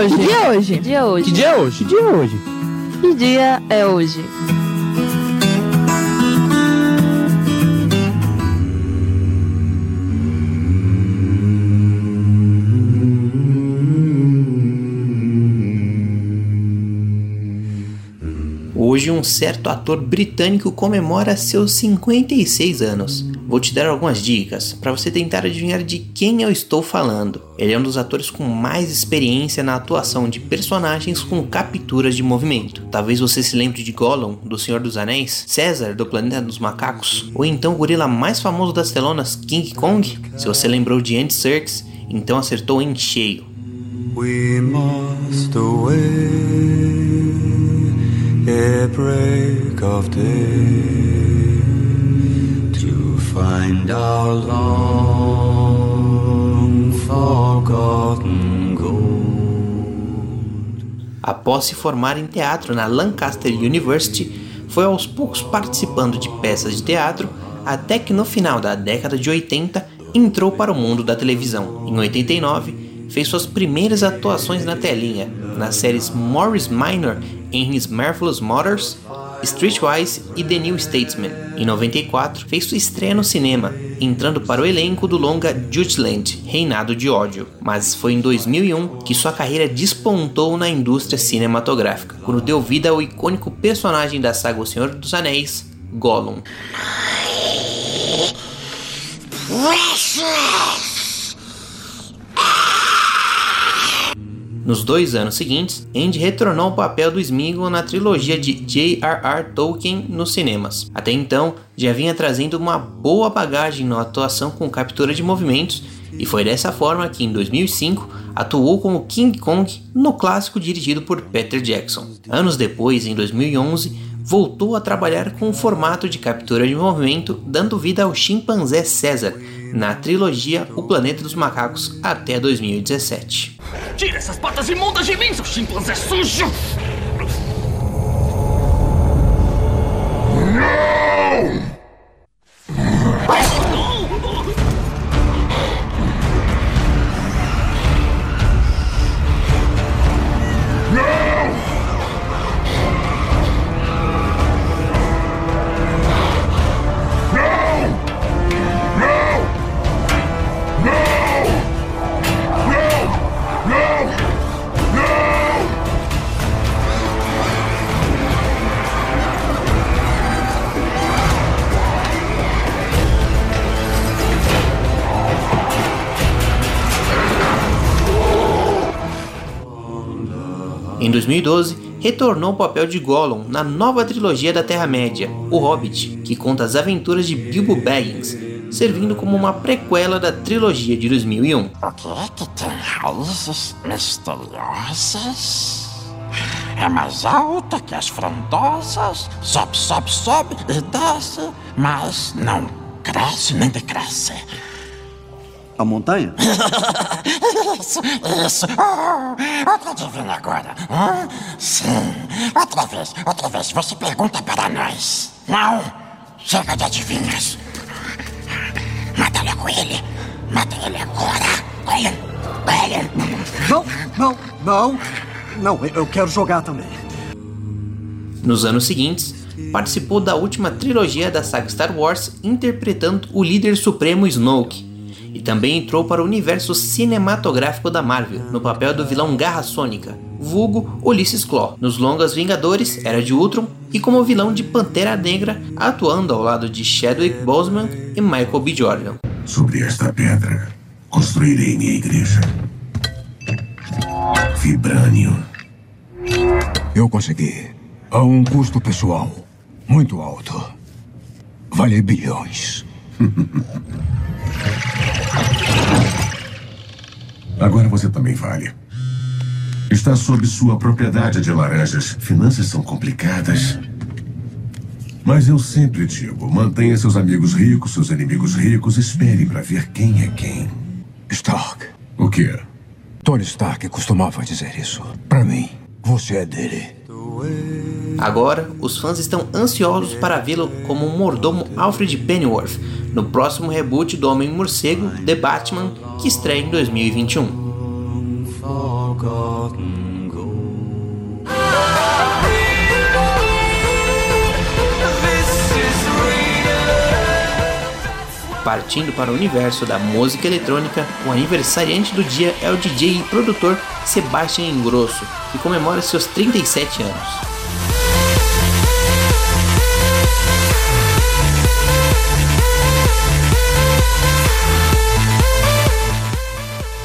hoje? Que dia é hoje? Que dia é hoje? Que dia é hoje? Que dia é hoje? Que dia é hoje? Hoje, um certo ator britânico comemora seus 56 anos. Vou te dar algumas dicas para você tentar adivinhar de quem eu estou falando. Ele é um dos atores com mais experiência na atuação de personagens com capturas de movimento. Talvez você se lembre de Gollum, do Senhor dos Anéis, César, do Planeta dos Macacos, ou então o gorila mais famoso das telonas, King Kong. Se você lembrou de Andy Serkis, então acertou em cheio. We must away break of day find our long forgotten gold. Após se formar em teatro na Lancaster University, foi aos poucos participando de peças de teatro até que no final da década de 80 entrou para o mundo da televisão. Em 89, fez suas primeiras atuações na telinha, nas séries Morris Minor em His Marvelous Motors, Streetwise e The New Statesman. Em 94, fez sua estreia no cinema, entrando para o elenco do longa Jutland, Reinado de Ódio. Mas foi em 2001 que sua carreira despontou na indústria cinematográfica, quando deu vida ao icônico personagem da saga O Senhor dos Anéis, Gollum. Nos dois anos seguintes, Andy retornou ao papel do Smeagol na trilogia de J.R.R. Tolkien nos cinemas. Até então, já vinha trazendo uma boa bagagem na atuação com captura de movimentos e foi dessa forma que em 2005 atuou como King Kong no clássico dirigido por Peter Jackson. Anos depois, em 2011, voltou a trabalhar com o formato de captura de movimento, dando vida ao chimpanzé César na trilogia O Planeta dos Macacos até 2017. Tira essas patas imundas de mim, seu chimpanzé sujo! 2012, retornou ao papel de Gollum na nova trilogia da Terra-média, O Hobbit, que conta as aventuras de Bilbo Baggins, servindo como uma prequela da trilogia de 2001. O que é que tem raízes misteriosas? É mais alta que as frondosas, sobe, sobe, sobe e desce, mas não cresce nem decresce. A montanha? Isso, isso. Oh, outra adivinha agora. Hã? Sim. Outra vez, outra vez. Você pergunta para nós. Não. Chega de adivinhas. Mata logo ele. Mata ele agora. Olha. Olha. Não, não, não. Não, eu quero jogar também. Nos anos seguintes, participou da última trilogia da saga Star Wars interpretando o líder supremo Snoke, e também entrou para o universo cinematográfico da Marvel, no papel do vilão Garra Sônica, vulgo Ulysses Claw. Nos longas Vingadores, Era de Ultron, e como vilão de Pantera Negra, atuando ao lado de Chadwick Boseman e Michael B. Jordan. Sobre esta pedra, construirei minha igreja. Vibrânio. Eu consegui. A um custo pessoal muito alto. Vale bilhões. Agora você também vale. Está sob sua propriedade de laranjas. Finanças são complicadas. Mas eu sempre digo: mantenha seus amigos ricos, seus inimigos ricos. Espere para ver quem é quem. Stark. O quê? Tony Stark costumava dizer isso. Para mim, você é dele. Agora, os fãs estão ansiosos para vê-lo como o mordomo Alfred Pennyworth no próximo reboot do Homem-Morcego, The Batman, que estreia em 2021. Forgotten. Partindo para o universo da música eletrônica, o aniversariante do dia é o DJ e produtor Sebastian Ingrosso, que comemora seus 37 anos.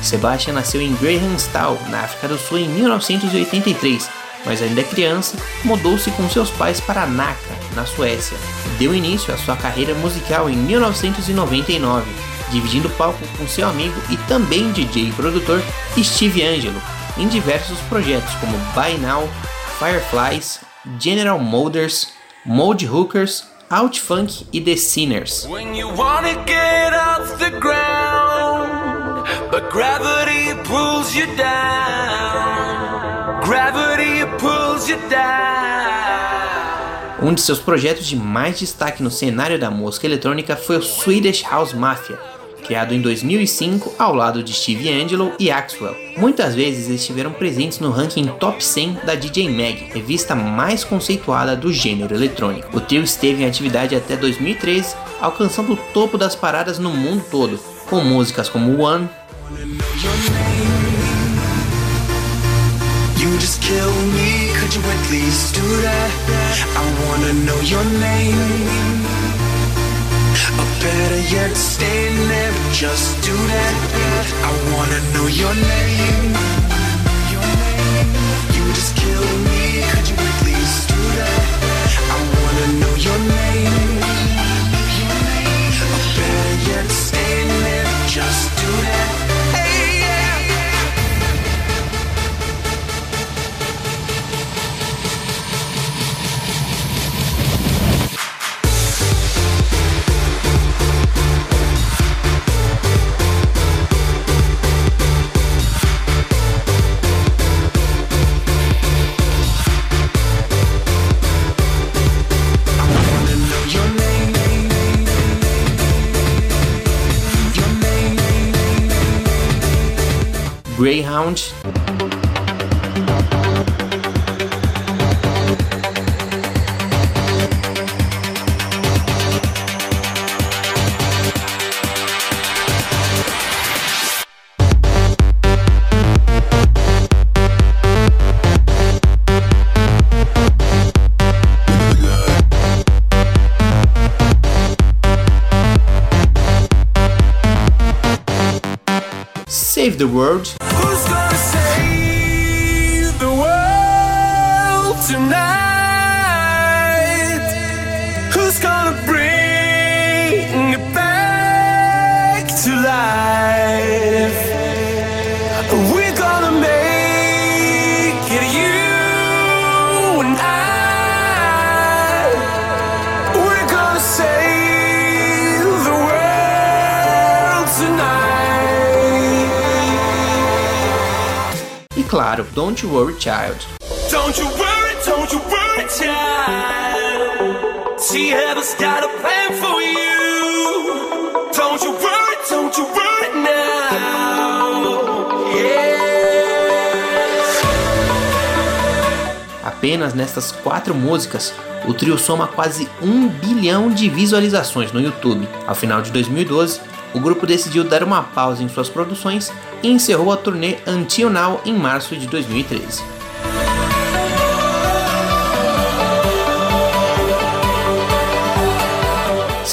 Sebastian nasceu em Grahamstown, na África do Sul, em 1983, mas ainda criança, mudou-se com seus pais para Nacka, na Suécia. Deu início à sua carreira musical em 1999, dividindo palco com seu amigo e também DJ e produtor Steve Angelo, em diversos projetos como By Now, Fireflies, General Molders, Mold Hookers, Outfunk e The Sinners. But gravity pulls you down. Gravity pulls you down. Um de seus projetos de mais destaque no cenário da música eletrônica foi o Swedish House Mafia, criado em 2005 ao lado de Steve Angelo e Axwell. Muitas vezes estiveram presentes no ranking Top 100 da DJ Mag, revista mais conceituada do gênero eletrônico. O trio esteve em atividade até 2013, alcançando o topo das paradas no mundo todo, com músicas como One, You just kill me, could you at least do that? I wanna know your name. Or better yet, stay there, but just do that. I wanna know your name. Greyhound, Save the World, tonight? Who's gonna bring it back to life? We're gonna make it you and I. We're gonna save the world tonight. e claro, Don't You Worry Child. Don't you worry, Apenas nestas quatro músicas, o trio soma quase um bilhão de visualizações no YouTube. Ao final de 2012, o grupo decidiu dar uma pausa em suas produções e encerrou a turnê Until Now em março de 2013.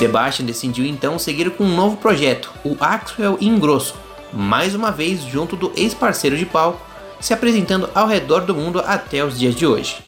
Sebastian decidiu então seguir com um novo projeto, o Axwell Ingrosso, mais uma vez junto do ex-parceiro de palco, se apresentando ao redor do mundo até os dias de hoje.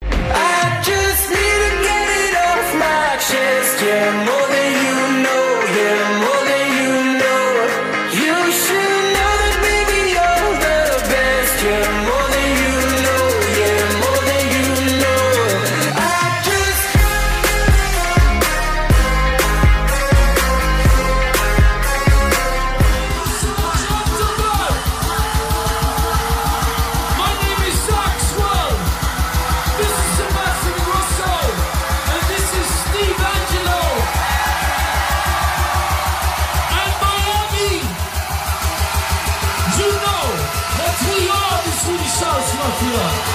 Mafia.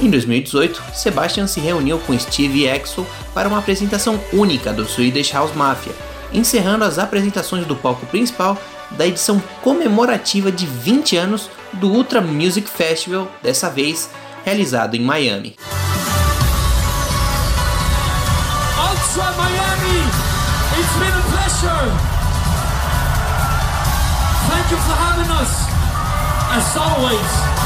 Em 2018, Sebastian se reuniu com Steve Axel para uma apresentação única do Swedish House Mafia, encerrando as apresentações do palco principal da edição comemorativa de 20 anos do Ultra Music Festival, dessa vez realizado em Miami. Pleasure. Thank you for having us, as always.